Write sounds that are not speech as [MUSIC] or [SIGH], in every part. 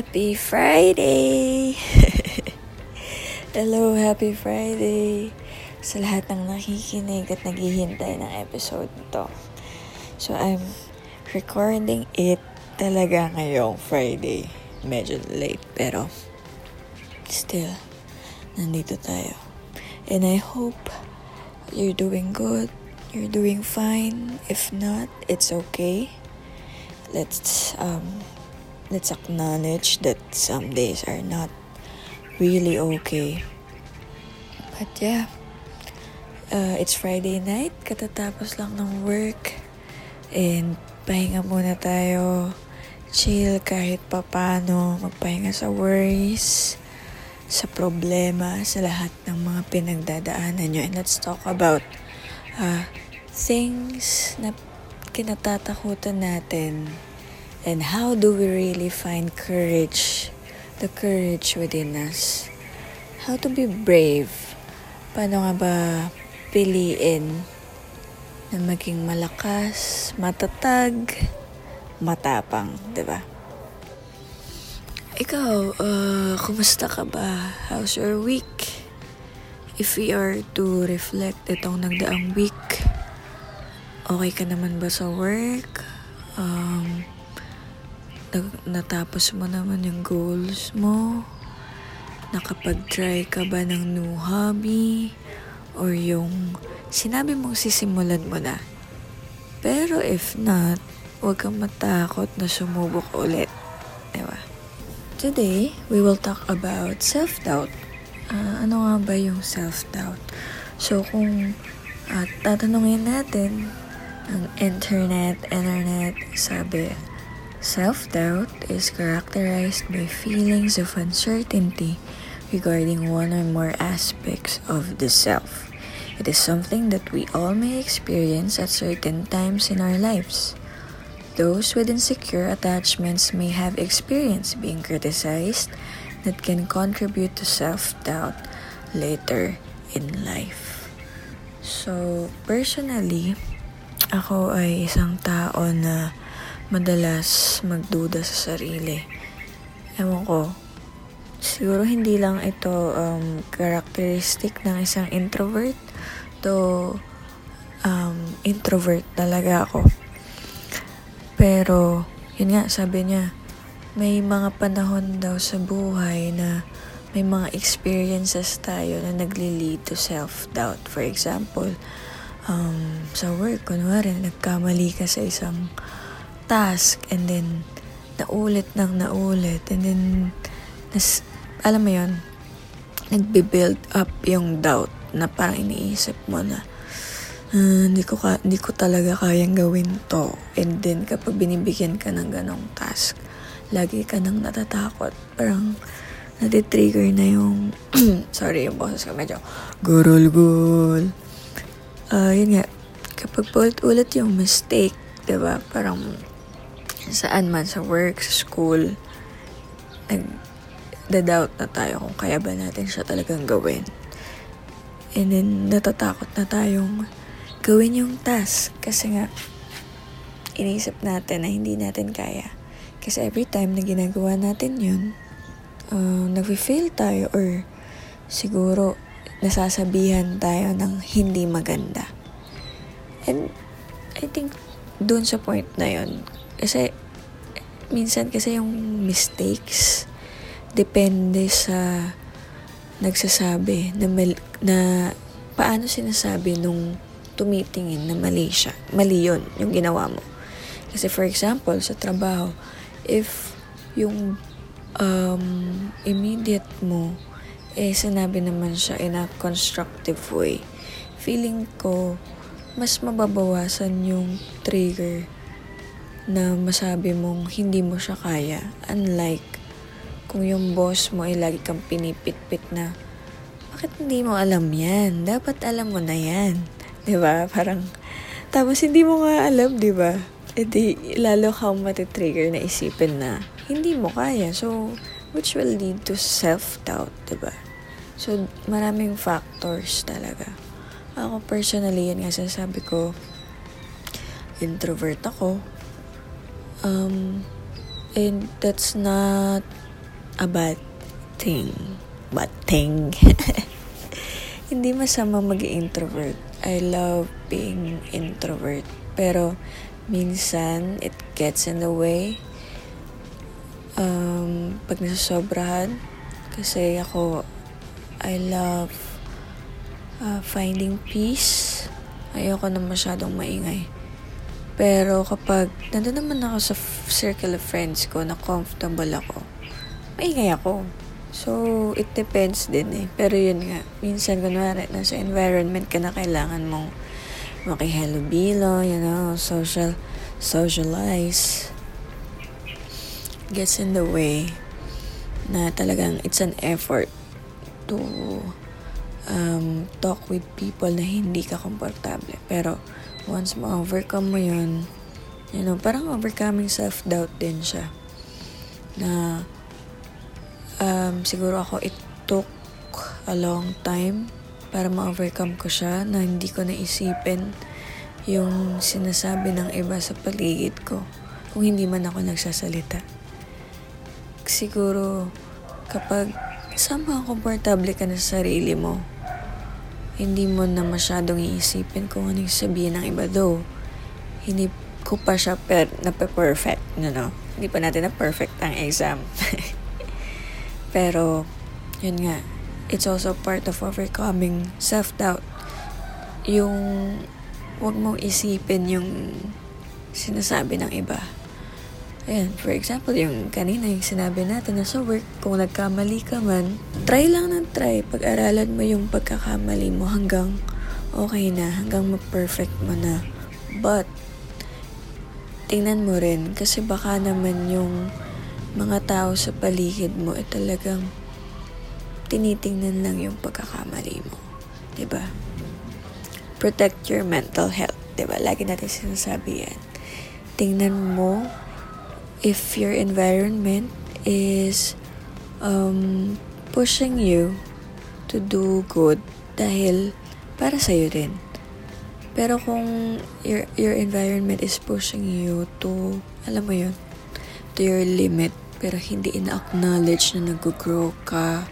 Happy Friday! [LAUGHS] Hello, happy Friday! Sa lahat ng nakikinig at naghihintay ng episode nito. So, I'm recording it talaga ngayong Friday. Medyo late, pero still, nandito tayo. And I hope you're doing good, you're doing fine. If not, it's okay. Let's um let's acknowledge that some days are not really okay. But yeah, uh, it's Friday night, katatapos lang ng work. And pahinga muna tayo. Chill kahit papano. Magpahinga sa worries, sa problema, sa lahat ng mga pinagdadaanan nyo. And let's talk about uh, things na kinatatakutan natin and how do we really find courage, the courage within us. How to be brave. Paano nga ba piliin na maging malakas, matatag, matapang, di ba? Ikaw, uh, kumusta ka ba? How's your week? If we are to reflect itong nagdaang week, okay ka naman ba sa work? Um, natapos mo naman yung goals mo? Nakapag-try ka ba ng new hobby? Or yung sinabi mong sisimulan mo na? Pero if not, huwag kang matakot na sumubok ulit. Diba? Today, we will talk about self-doubt. Ah, ano nga ba yung self-doubt? So, kung uh, tatanungin natin, ang internet, internet, sabi, self-doubt is characterized by feelings of uncertainty regarding one or more aspects of the self. It is something that we all may experience at certain times in our lives. Those with insecure attachments may have experienced being criticized that can contribute to self-doubt later in life. So, personally, ako ay isang tao na madalas magduda sa sarili. Ewan ko, siguro hindi lang ito um, characteristic ng isang introvert. To um, introvert talaga ako. Pero, yun nga, sabi niya, may mga panahon daw sa buhay na may mga experiences tayo na nagli-lead to self-doubt. For example, um, sa work, kunwari, nagkamali ka sa isang task and then naulit nang naulit. And then nas, alam mo yon nagbe-build up yung doubt na parang iniisip mo na uh, hindi ko ka, hindi ko talaga kayang gawin to. And then kapag binibigyan ka ng ganong task lagi ka nang natatakot. Parang natitrigger na yung [CLEARS THROAT] sorry yung boses ko medyo gurul-gul. Uh, yun nga kapag ulit-ulit yung mistake diba parang saan man, sa work, sa school, nag-doubt na tayo kung kaya ba natin siya talagang gawin. And then, natatakot na tayong gawin yung task kasi nga, iniisip natin na hindi natin kaya. Kasi every time na ginagawa natin yun, uh, nag-fail tayo or siguro nasasabihan tayo ng hindi maganda. And I think doon sa point na yun, kasi, minsan kasi yung mistakes, depende sa nagsasabi na, mal, na paano sinasabi nung tumitingin na mali siya. Mali yun, yung ginawa mo. Kasi for example, sa trabaho, if yung um, immediate mo, eh sinabi naman siya in a constructive way, feeling ko, mas mababawasan yung trigger na masabi mong hindi mo siya kaya. Unlike kung yung boss mo ay lagi kang pinipit-pit na, bakit hindi mo alam yan? Dapat alam mo na yan. ba diba? Parang, tapos hindi mo nga alam, ba diba? E di, lalo kang matitrigger na isipin na, hindi mo kaya. So, which will lead to self-doubt, ba diba? So, maraming factors talaga. Ako personally, yan nga sasabi ko, introvert ako. Um, and that's not a bad thing. Bad thing. [LAUGHS] Hindi masama mag introvert I love being introvert. Pero, minsan, it gets in the way. Um, pag nasasobrahan, kasi ako, I love uh, finding peace. Ayoko na masyadong maingay. Pero kapag nandun naman ako sa circle of friends ko na comfortable ako, maingay ako. So, it depends din eh. Pero yun nga, minsan kunwari, nasa environment ka na kailangan mong makihalubilo, you know, social, socialize. Gets in the way na talagang it's an effort to um, talk with people na hindi ka komportable. Pero, once ma-overcome mo yun, you know, parang overcoming self-doubt din siya. Na, um, siguro ako it took a long time para ma-overcome ko siya na hindi ko naisipin yung sinasabi ng iba sa paligid ko kung hindi man ako nagsasalita. Siguro kapag somehow komportable ka na sa sarili mo, hindi mo na masyadong iisipin kung ano yung sabihin ng iba though. Hindi ko pa siya per, na perfect, you know? Hindi pa natin na perfect ang exam. [LAUGHS] Pero, yun nga, it's also part of overcoming self-doubt. Yung, wag mong isipin yung sinasabi ng iba. Ayan, for example, yung kanina yung sinabi natin na sa work, kung nagkamali ka man, try lang ng try. Pag-aralan mo yung pagkakamali mo hanggang okay na, hanggang ma-perfect mo na. But, tingnan mo rin, kasi baka naman yung mga tao sa paligid mo ay talagang tinitingnan lang yung pagkakamali mo. ba? Diba? Protect your mental health. ba? Diba? Lagi natin sinasabi yan. Tingnan mo if your environment is um, pushing you to do good dahil para sa'yo din. Pero kung your, your environment is pushing you to, alam mo yun, to your limit, pero hindi ina-acknowledge na nag-grow ka,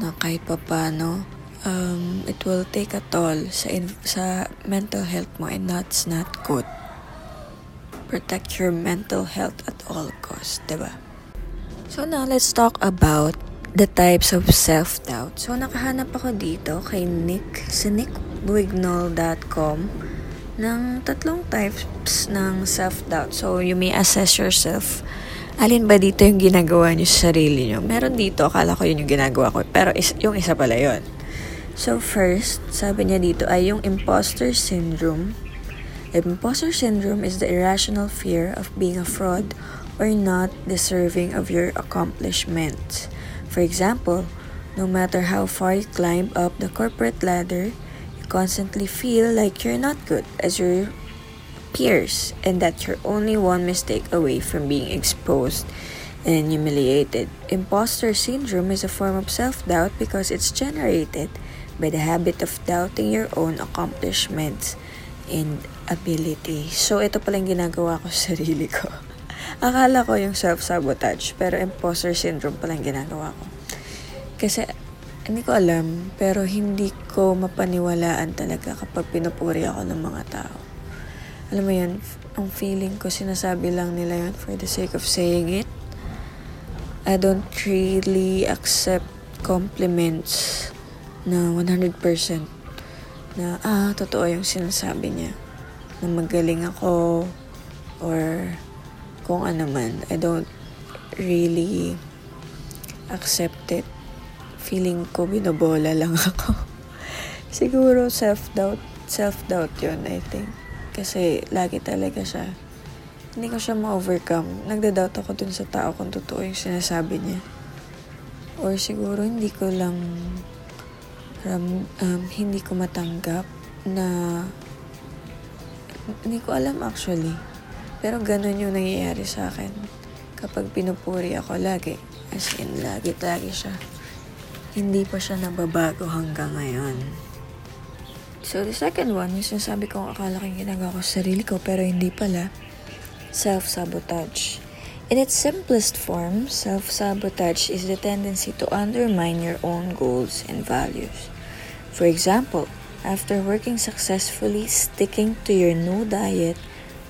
na kahit papano, um, it will take a toll sa, sa mental health mo and that's not good. Protect your mental health at all costs, diba? So now, let's talk about the types of self-doubt. So, nakahanap ako dito kay Nick, sa nickwignall.com ng tatlong types ng self-doubt. So, you may assess yourself alin ba dito yung ginagawa niyo sa sarili niyo? Meron dito, akala ko yun yung ginagawa ko. Pero is, yung isa pala yun. So first, sabi niya dito ay yung imposter syndrome. Imposter syndrome is the irrational fear of being a fraud or not deserving of your accomplishments. For example, no matter how far you climb up the corporate ladder, you constantly feel like you're not good as your peers and that you're only one mistake away from being exposed and humiliated. Imposter syndrome is a form of self doubt because it's generated by the habit of doubting your own accomplishments and ability. So, ito pala yung ginagawa ko sa sarili ko. [LAUGHS] Akala ko yung self-sabotage, pero imposter syndrome pala yung ginagawa ko. Kasi, hindi ko alam, pero hindi ko mapaniwalaan talaga kapag pinupuri ako ng mga tao alam mo yun, ang feeling ko, sinasabi lang nila yun for the sake of saying it. I don't really accept compliments na 100% na, ah, totoo yung sinasabi niya. Na magaling ako or kung ano man. I don't really accept it. Feeling ko binobola lang [LAUGHS] ako. Siguro self-doubt. Self-doubt yun, I think. Kasi lagi talaga siya. Hindi ko siya ma-overcome. Nagda-doubt ako dun sa tao kung totoo yung sinasabi niya. Or siguro hindi ko lang ram, um, hindi ko matanggap na hindi ko alam actually. Pero ganun yung nangyayari sa akin. Kapag pinupuri ako lagi. As in, lagi-lagi siya. Hindi pa siya nababago hanggang ngayon. So, the second one, yung sinasabi ko, akala ko yung ginagawa ko sa sarili ko, pero hindi pala, self-sabotage. In its simplest form, self sabotage is the tendency to undermine your own goals and values. For example, after working successfully sticking to your new diet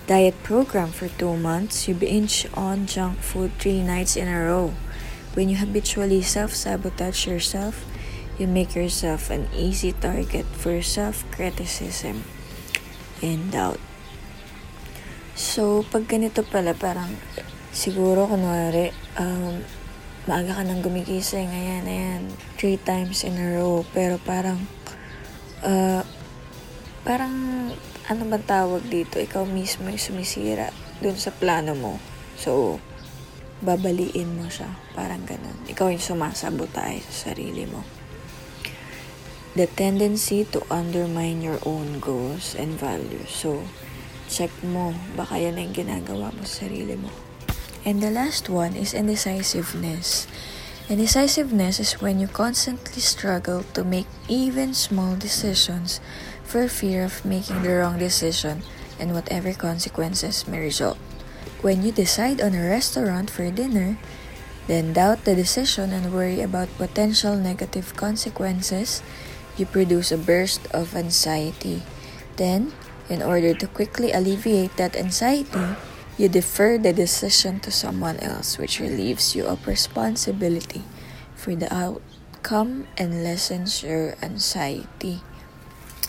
diet program for two months, you binge on junk food three nights in a row. When you habitually self sabotage yourself, you make yourself an easy target for self criticism and doubt. So, pag ganito pala, parang siguro, kunwari, um, maaga ka nang gumigising, ayan, ayan, three times in a row, pero parang, uh, parang, ano ba tawag dito? Ikaw mismo yung sumisira dun sa plano mo. So, babaliin mo siya. Parang ganun. Ikaw yung sumasabotahe sa sarili mo the tendency to undermine your own goals and values. So, check mo, baka yan ang ginagawa mo sa sarili mo. And the last one is indecisiveness. Indecisiveness is when you constantly struggle to make even small decisions for fear of making the wrong decision and whatever consequences may result. When you decide on a restaurant for dinner, then doubt the decision and worry about potential negative consequences you produce a burst of anxiety. Then, in order to quickly alleviate that anxiety, you defer the decision to someone else, which relieves you of responsibility for the outcome and lessens your anxiety.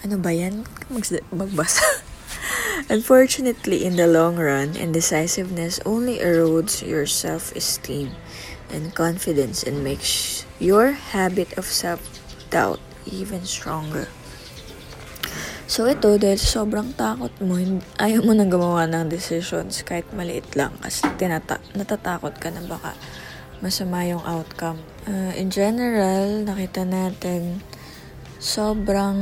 Ano ba yan? Mag- magbasa. [LAUGHS] Unfortunately, in the long run, indecisiveness only erodes your self-esteem and confidence and makes your habit of self-doubt even stronger. So ito, dahil sobrang takot mo, ayaw mo nang gumawa ng decisions kahit maliit lang kasi tinata- natatakot ka na baka masama yung outcome. Uh, in general, nakita natin sobrang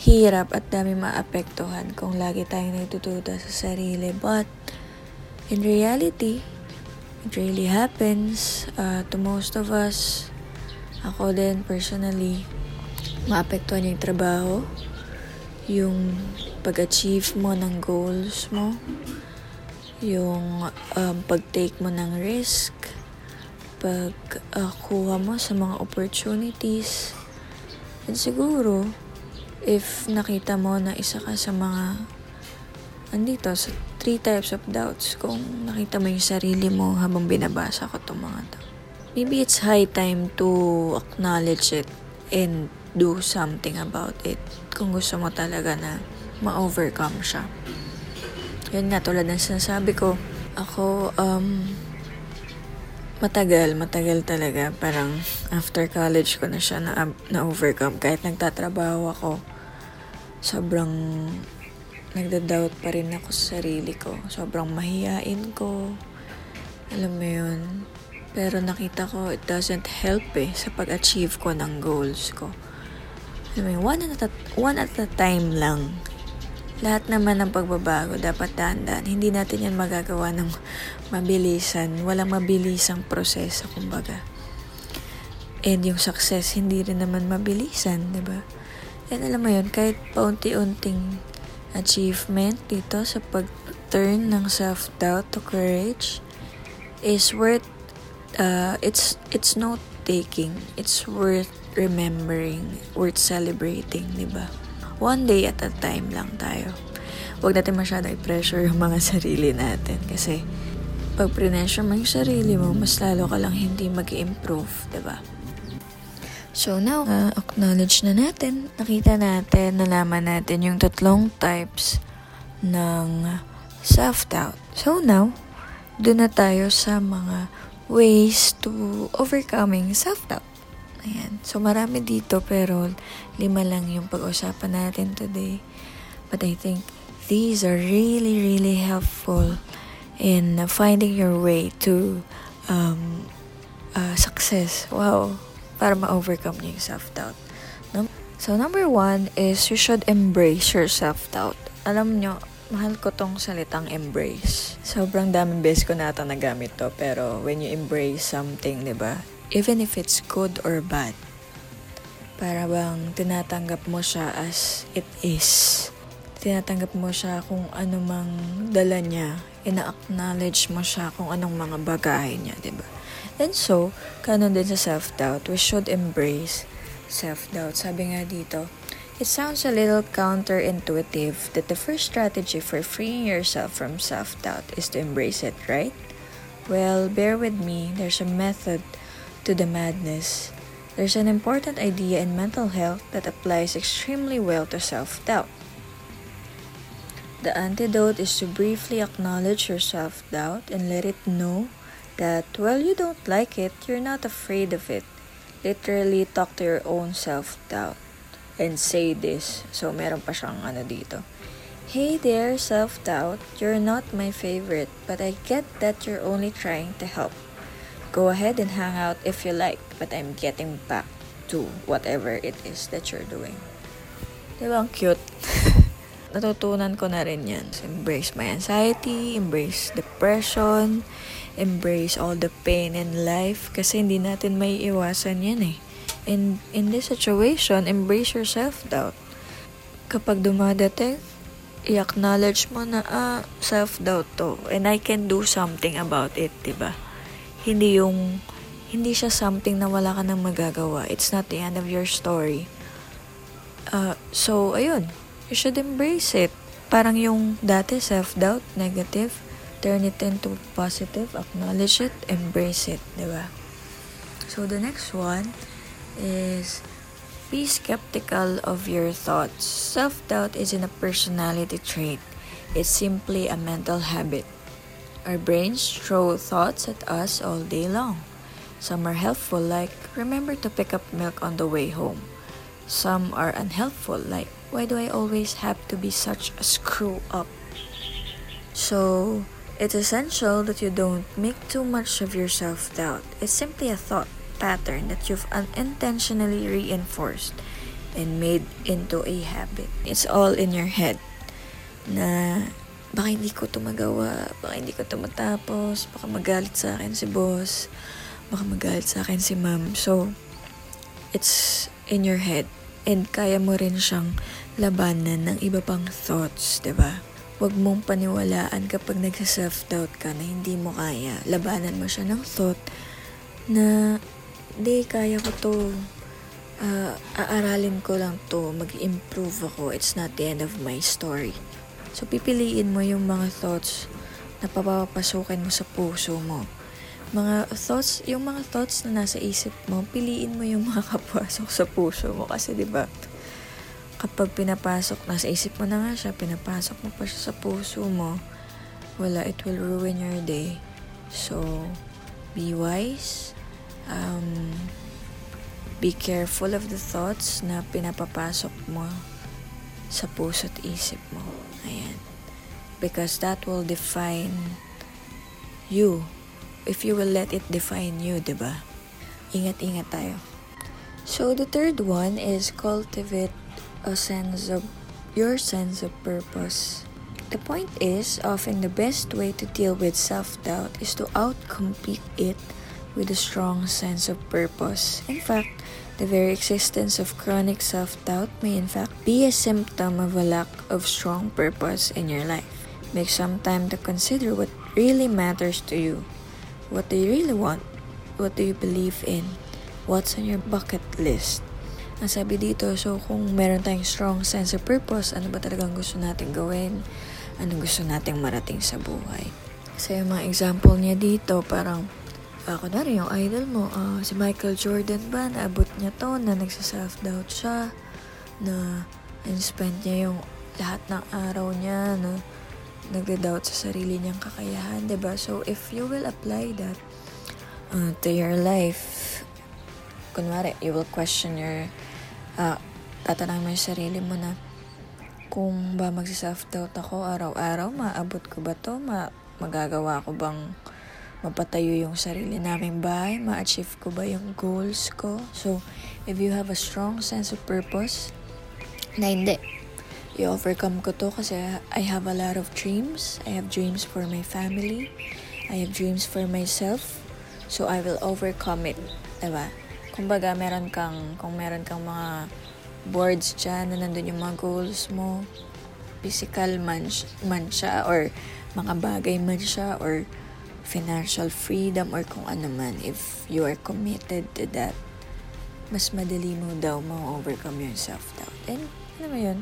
hirap at dami maapektuhan kung lagi tayong nagtutuda sa sarili. But, in reality, it really happens uh, to most of us. Ako din, personally, maapektuhan yung trabaho, yung pag-achieve mo ng goals mo, yung um, pag-take mo ng risk, pag-kuha uh, mo sa mga opportunities. And siguro, if nakita mo na isa ka sa mga andito sa three types of doubts, kung nakita mo yung sarili mo habang binabasa ko itong mga to maybe it's high time to acknowledge it and do something about it kung gusto mo talaga na ma-overcome siya. Yun nga, tulad ng sinasabi ko, ako, um, matagal, matagal talaga. Parang after college ko na siya na, na-overcome. Kahit nagtatrabaho ako, sobrang nagda-doubt pa rin ako sa sarili ko. Sobrang mahiyain ko. Alam mo yun, pero nakita ko, it doesn't help eh sa pag-achieve ko ng goals ko. I mean, one at a, one at a time lang. Lahat naman ng pagbabago dapat dahan Hindi natin yan magagawa ng mabilisan. Walang mabilisang proseso, kumbaga. And yung success, hindi rin naman mabilisan, di ba? And alam mo yun, kahit paunti-unting achievement dito sa pag-turn ng self-doubt to courage is worth uh, it's it's note taking. It's worth remembering, worth celebrating, di ba? One day at a time lang tayo. Huwag natin masyado i-pressure yung mga [LAUGHS] sarili natin kasi pag pressure mo yung sarili mo, mas lalo ka lang hindi mag improve di ba? So now, uh, acknowledge na natin, nakita natin, nalaman natin yung tatlong types ng self-doubt. So now, doon na tayo sa mga ways to overcoming self-doubt. Ayan. So, marami dito pero lima lang yung pag-usapan natin today. But I think these are really, really helpful in finding your way to um, uh, success. Wow. Para ma-overcome niyo yung self-doubt. No? So, number one is you should embrace your self-doubt. Alam nyo, mahal ko tong salitang embrace. Sobrang daming beses ko na ito nagamit to, pero when you embrace something, di ba? Even if it's good or bad, para bang tinatanggap mo siya as it is. Tinatanggap mo siya kung ano mang dala niya ina-acknowledge mo siya kung anong mga bagay niya, di ba? And so, kanon din sa self-doubt, we should embrace self-doubt. Sabi nga dito, it sounds a little counterintuitive that the first strategy for freeing yourself from self-doubt is to embrace it, right? Well, bear with me, there's a method to the madness. There's an important idea in mental health that applies extremely well to self-doubt. The antidote is to briefly acknowledge your self-doubt and let it know that while you don't like it, you're not afraid of it. Literally talk to your own self-doubt and say this. So, meron pa siyang ano dito. Hey there, self-doubt. You're not my favorite, but I get that you're only trying to help. Go ahead and hang out if you like, but I'm getting back to whatever it is that you're doing. Di ba ang cute? [LAUGHS] Natutunan ko na rin yan. Embrace my anxiety, embrace depression, embrace all the pain in life kasi hindi natin may iwasan yan eh. And in this situation, embrace your self-doubt. Kapag dumadating, i-acknowledge mo na, ah, self-doubt to. And I can do something about it, di ba? Hindi yung, hindi siya something na wala ka nang magagawa. It's not the end of your story. Uh, so, ayun. You should embrace it. Parang yung dati, self-doubt, negative, turn it into positive, acknowledge it, embrace it, di ba? So, the next one is be skeptical of your thoughts. Self doubt isn't a personality trait, it's simply a mental habit. Our brains throw thoughts at us all day long. Some are helpful, like remember to pick up milk on the way home. Some are unhelpful, like why do I always have to be such a screw up? So, it's essential that you don't make too much of your self doubt. It's simply a thought pattern that you've unintentionally reinforced and made into a habit. It's all in your head na baka hindi ko to magawa, baka hindi ko to matapos, baka magalit sa akin si boss, baka magalit sa akin si ma'am. So, it's in your head and kaya mo rin siyang labanan ng iba pang thoughts, 'di ba? Huwag mong paniwalaan kapag nagsa-self-doubt ka na hindi mo kaya. Labanan mo siya ng thought na hindi, kaya ko to. Uh, aaralin ko lang to. Mag-improve ako. It's not the end of my story. So, pipiliin mo yung mga thoughts na papapasukin mo sa puso mo. Mga thoughts, yung mga thoughts na nasa isip mo, piliin mo yung [LAUGHS] makakapasok sa puso mo. Kasi, di ba, kapag pinapasok, nasa isip mo na nga siya, pinapasok mo pa siya sa puso mo, wala, it will ruin your day. So, be wise, um, be careful of the thoughts na pinapapasok mo sa puso't isip mo. Ayan. Because that will define you. If you will let it define you, di ba? Ingat-ingat tayo. So, the third one is cultivate a sense of your sense of purpose. The point is, often the best way to deal with self-doubt is to outcompete it with a strong sense of purpose. In fact, the very existence of chronic self doubt may, in fact, be a symptom of a lack of strong purpose in your life. Make some time to consider what really matters to you. What do you really want? What do you believe in? What's on your bucket list? Ang sabi dito, so kung meron tayong strong sense of purpose, ano ba talagang gusto natin gawin? Anong gusto nating marating sa buhay? Kasi yung mga example niya dito, parang uh, kunwari yung idol mo, uh, si Michael Jordan ba, naabot niya to, na nagsa-self-doubt siya, na in-spend niya yung lahat ng araw niya, na nagda-doubt sa sarili niyang kakayahan, ba diba? So, if you will apply that uh, to your life, kunwari, you will question your, uh, tatanang mo yung sarili mo na, kung ba magsa-self-doubt ako araw-araw, maabot ko ba to? Ma magagawa ko bang mapatayo yung sarili naming bahay, ma-achieve ko ba yung goals ko. So, if you have a strong sense of purpose, na hindi, i-overcome ko to kasi I have a lot of dreams. I have dreams for my family. I have dreams for myself. So, I will overcome it. Diba? Kumbaga, meron kang, kung meron kang mga boards dyan na nandun yung mga goals mo, physical man, man siya or mga bagay man siya or financial freedom or kung ano man, if you are committed to that, mas madali mo daw ma-overcome yung self-doubt. And, ano mo yun,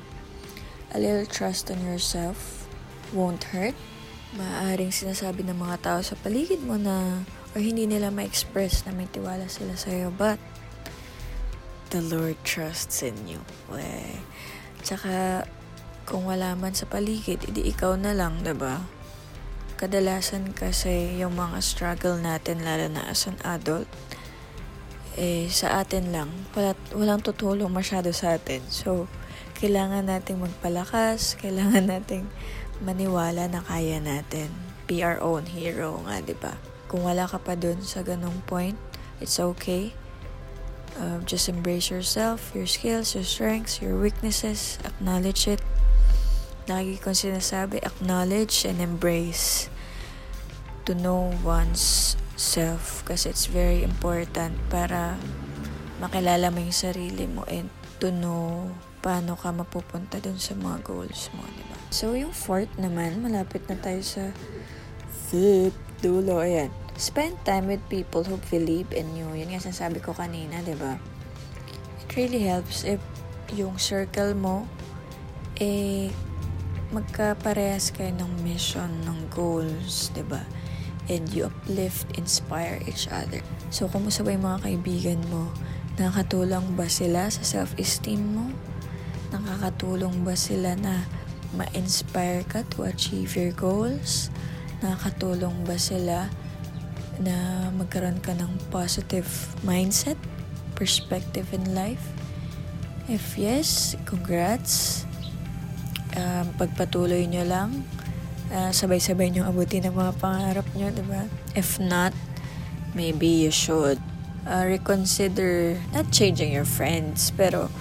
a little trust on yourself won't hurt. Maaaring sinasabi ng mga tao sa paligid mo na or hindi nila ma-express na may tiwala sila sa'yo, but the Lord trusts in you. Weh. Tsaka, kung wala man sa paligid, edi ikaw na lang, ba? Diba? Kadalasan kasi yung mga struggle natin, lalo na as an adult, eh, sa atin lang. Wala, walang tutulong masyado sa atin. So, kailangan nating magpalakas, kailangan [LAUGHS] nating maniwala na kaya natin. Be our own hero nga, di ba? Kung wala ka pa dun sa ganong point, it's okay. Uh, just embrace yourself, your skills, your strengths, your weaknesses, acknowledge it lagi kong sinasabi, acknowledge and embrace to know one's self kasi it's very important para makilala mo yung sarili mo and to know paano ka mapupunta dun sa mga goals mo, di ba? So, yung fourth naman, malapit na tayo sa fifth dulo. Ayan. Spend time with people who believe in you. Yun nga sinasabi ko kanina, di ba? It really helps if yung circle mo, eh, magkaparehas kayo ng mission, ng goals, ba diba? And you uplift, inspire each other. So, kumusta ba yung mga kaibigan mo? Nakakatulong ba sila sa self-esteem mo? Nakakatulong ba sila na ma-inspire ka to achieve your goals? Nakakatulong ba sila na magkaroon ka ng positive mindset, perspective in life? If yes, congrats um, pagpatuloy nyo lang. Uh, sabay-sabay nyo abutin ang mga pangarap nyo, di ba? If not, maybe you should uh, reconsider not changing your friends, pero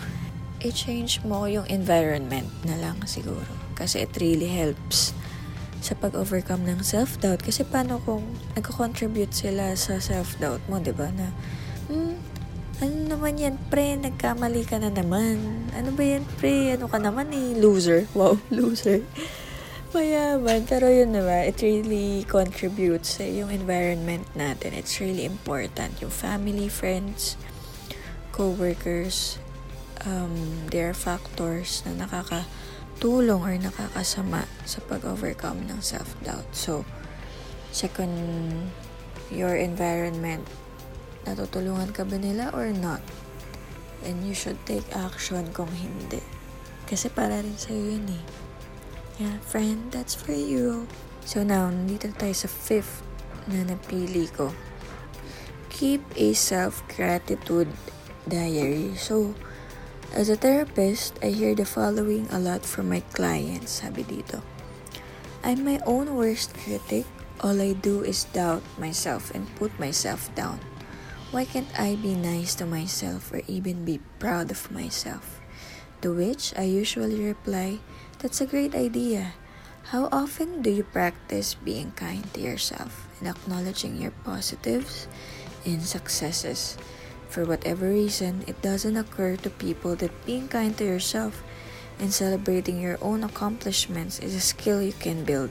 i-change mo yung environment na lang siguro. Kasi it really helps sa pag-overcome ng self-doubt. Kasi paano kung nagko-contribute sila sa self-doubt mo, di ba? Na, hmm, ano naman yan, pre? Nagkamali ka na naman. Ano ba yan, pre? Ano ka naman eh? Loser. Wow, [LAUGHS] loser. Mayaman. Pero yun naman, it really contributes sa yung environment natin. It's really important. Yung family, friends, co-workers, um, there are factors na nakakatulong or nakakasama sa pag-overcome ng self-doubt. So, on your environment Natutulungan ka ba nila or not? And you should take action kung hindi. Kasi para rin sa'yo yun eh. Yeah, friend, that's for you. So now, nandito tayo sa fifth na napili ko. Keep a self-gratitude diary. So, as a therapist, I hear the following a lot from my clients, sabi dito. I'm my own worst critic. All I do is doubt myself and put myself down. Why can't I be nice to myself or even be proud of myself? To which I usually reply, That's a great idea. How often do you practice being kind to yourself and acknowledging your positives and successes? For whatever reason, it doesn't occur to people that being kind to yourself and celebrating your own accomplishments is a skill you can build.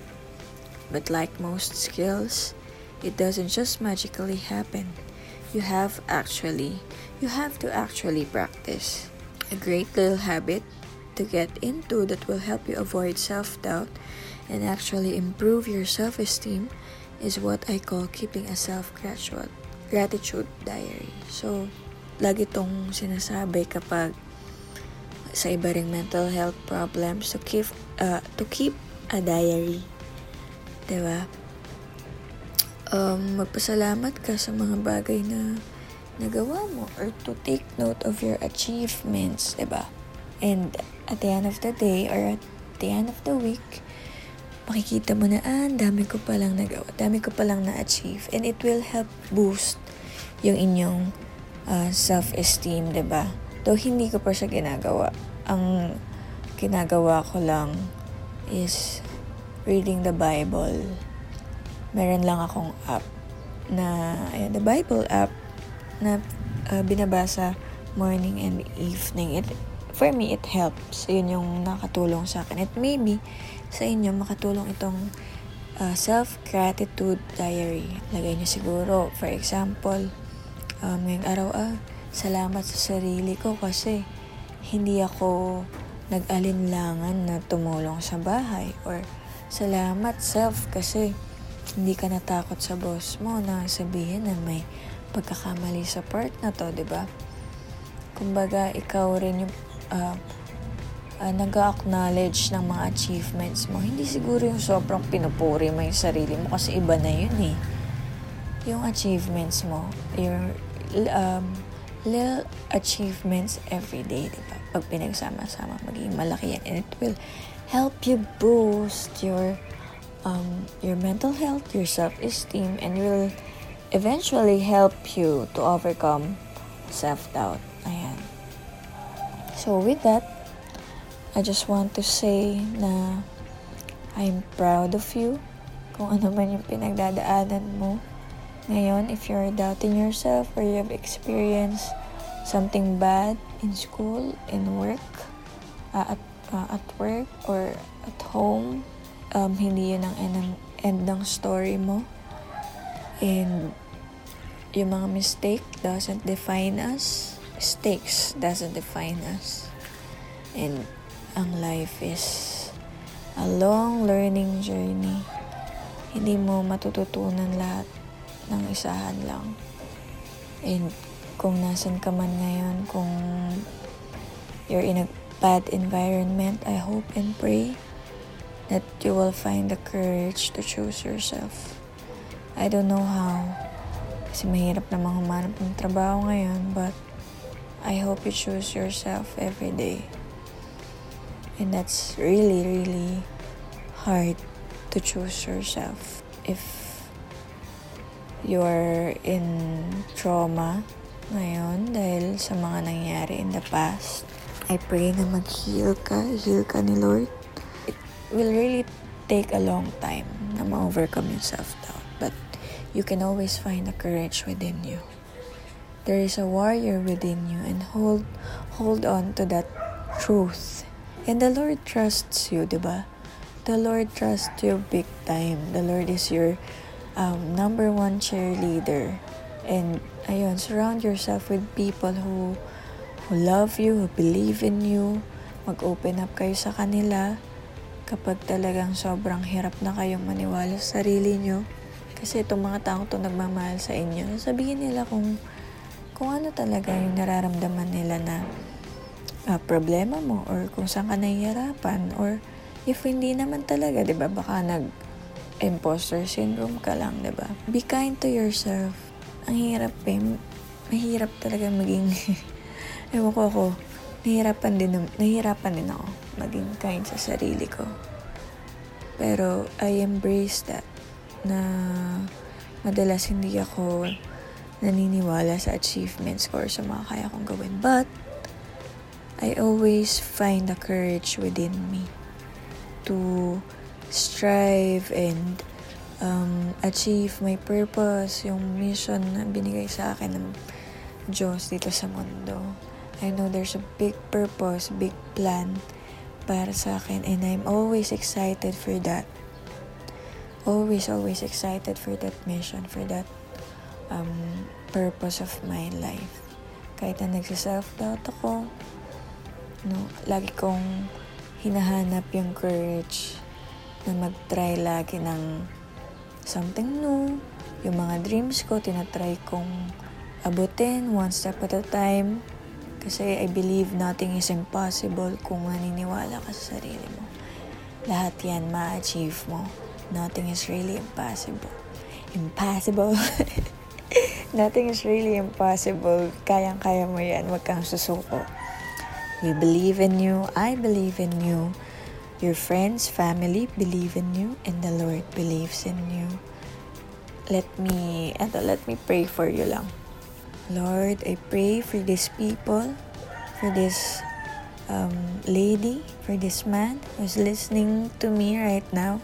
But like most skills, it doesn't just magically happen you have actually you have to actually practice a great little habit to get into that will help you avoid self-doubt and actually improve your self-esteem is what I call keeping a self-gratitude gratitude diary. So, lagi tong sinasabi kapag sa iba ring mental health problems to keep uh, to keep a diary. 'Di ba? Um, magpasalamat ka sa mga bagay na nagawa mo or to take note of your achievements, ba? Diba? And at the end of the day or at the end of the week, makikita mo na, ah, dami ko palang nagawa, dami ko palang na-achieve. And it will help boost yung inyong uh, self-esteem, ba? Diba? Though hindi ko pa siya ginagawa. Ang ginagawa ko lang is reading the Bible meron lang akong app na, ayun, the Bible app na uh, binabasa morning and evening. It, for me, it helps. Yun yung nakatulong sa akin. It maybe sa inyo makatulong itong uh, self-gratitude diary. Lagay niyo siguro, for example, um, ngayong araw, ah, salamat sa sarili ko kasi hindi ako nag-alinlangan na tumulong sa bahay or salamat self kasi hindi ka natakot sa boss mo na sabihin na may pagkakamali sa part na to, di ba? Kumbaga, ikaw rin yung uh, uh, nag-acknowledge ng mga achievements mo. Hindi siguro yung sobrang pinupuri mo yung sarili mo kasi iba na yun eh. Yung achievements mo, your um, little achievements every day, di ba? Pag pinagsama-sama, maging malaki yan. And it will help you boost your um, your mental health, your self-esteem, and will eventually help you to overcome self-doubt. Ayan. So with that, I just want to say na I'm proud of you kung ano man yung pinagdadaanan mo. Ngayon, if you're doubting yourself or you have experienced something bad in school, in work, uh, at, uh, at work, or at home, um, hindi yun ang end, end ng story mo. And yung mga mistake doesn't define us. Mistakes doesn't define us. And ang life is a long learning journey. Hindi mo matututunan lahat ng isahan lang. And kung nasan ka man ngayon, kung you're in a bad environment, I hope and pray that you will find the courage to choose yourself. I don't know how, kasi mahirap namang humanap ng trabaho ngayon, but I hope you choose yourself every day. And that's really, really hard to choose yourself if you're in trauma ngayon dahil sa mga nangyari in the past. I pray na mag-heal ka, heal ka ni Lord. Will really take a long time na ma-overcome yung self-doubt. But you can always find the courage within you. There is a warrior within you and hold hold on to that truth. And the Lord trusts you, di ba? The Lord trusts you big time. The Lord is your um, number one cheerleader. And ayun, surround yourself with people who who love you, who believe in you. Mag-open up kayo sa kanila kapag talagang sobrang hirap na kayong maniwala sa sarili nyo. Kasi itong mga taong to nagmamahal sa inyo, sabihin nila kung kung ano talaga yung nararamdaman nila na uh, problema mo or kung saan ka nahihirapan or if hindi naman talaga, 'di ba? Baka nag imposter syndrome ka lang, 'di ba? Be kind to yourself. Ang hirap eh. Mahirap talaga maging [LAUGHS] ewan ko ako. Nahihirapan din, nahihirapan din ako maging kind sa sarili ko. Pero I embrace that na madalas hindi ako naniniwala sa achievements or sa mga kaya kong gawin. But, I always find the courage within me to strive and um, achieve my purpose, yung mission na binigay sa akin ng Diyos dito sa mundo. I know there's a big purpose, big plan para sa akin and I'm always excited for that. Always, always excited for that mission, for that um, purpose of my life. Kahit na nagsa-self-doubt ako, no, lagi kong hinahanap yung courage na mag-try lagi ng something new. Yung mga dreams ko, tinatry kong abutin one step at a time. Kasi I believe nothing is impossible kung naniniwala ka sa sarili mo. Lahat yan ma-achieve mo. Nothing is really impossible. Impossible. [LAUGHS] nothing is really impossible. Kayang-kaya mo yan. Huwag kang susuko. We believe in you. I believe in you. Your friends, family believe in you. And the Lord believes in you. Let me, eto, let me pray for you lang. Lord, I pray for these people, for this um, lady, for this man who's listening to me right now.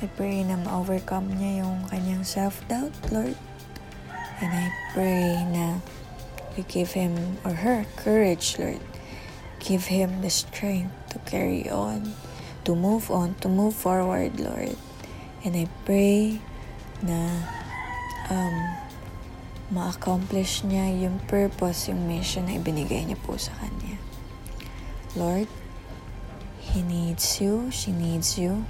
I pray na ma-overcome niya yung kanyang self-doubt, Lord. And I pray na you give him or her courage, Lord. Give him the strength to carry on, to move on, to move forward, Lord. And I pray na um, ma-accomplish niya yung purpose, yung mission na ibinigay niya po sa kanya. Lord, He needs you, she needs you.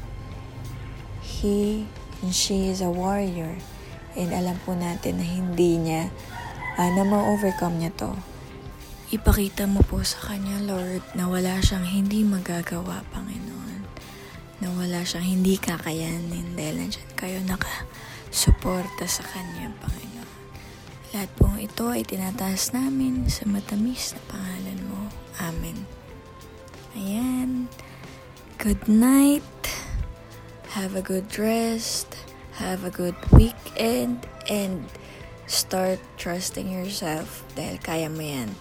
He and she is a warrior. And alam po natin na hindi niya, uh, na ma-overcome niya to. Ipakita mo po sa kanya, Lord, na wala siyang hindi magagawa, Panginoon. Na wala siyang hindi kakayanin dahil nandiyan kayo nakasuporta sa kanya, Panginoon. Lahat pong ito ay tinataas namin sa matamis na pangalan mo. Amen. Ayan. Good night. Have a good rest. Have a good weekend. And start trusting yourself dahil kaya mo yan.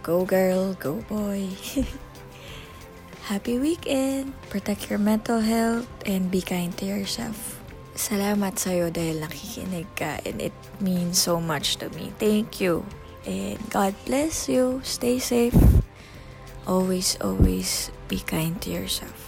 Go girl, go boy. [LAUGHS] Happy weekend! Protect your mental health and be kind to yourself. Salamat sa'yo dahil nakikinig ka and it means so much to me. Thank you. And God bless you. Stay safe. Always, always be kind to yourself.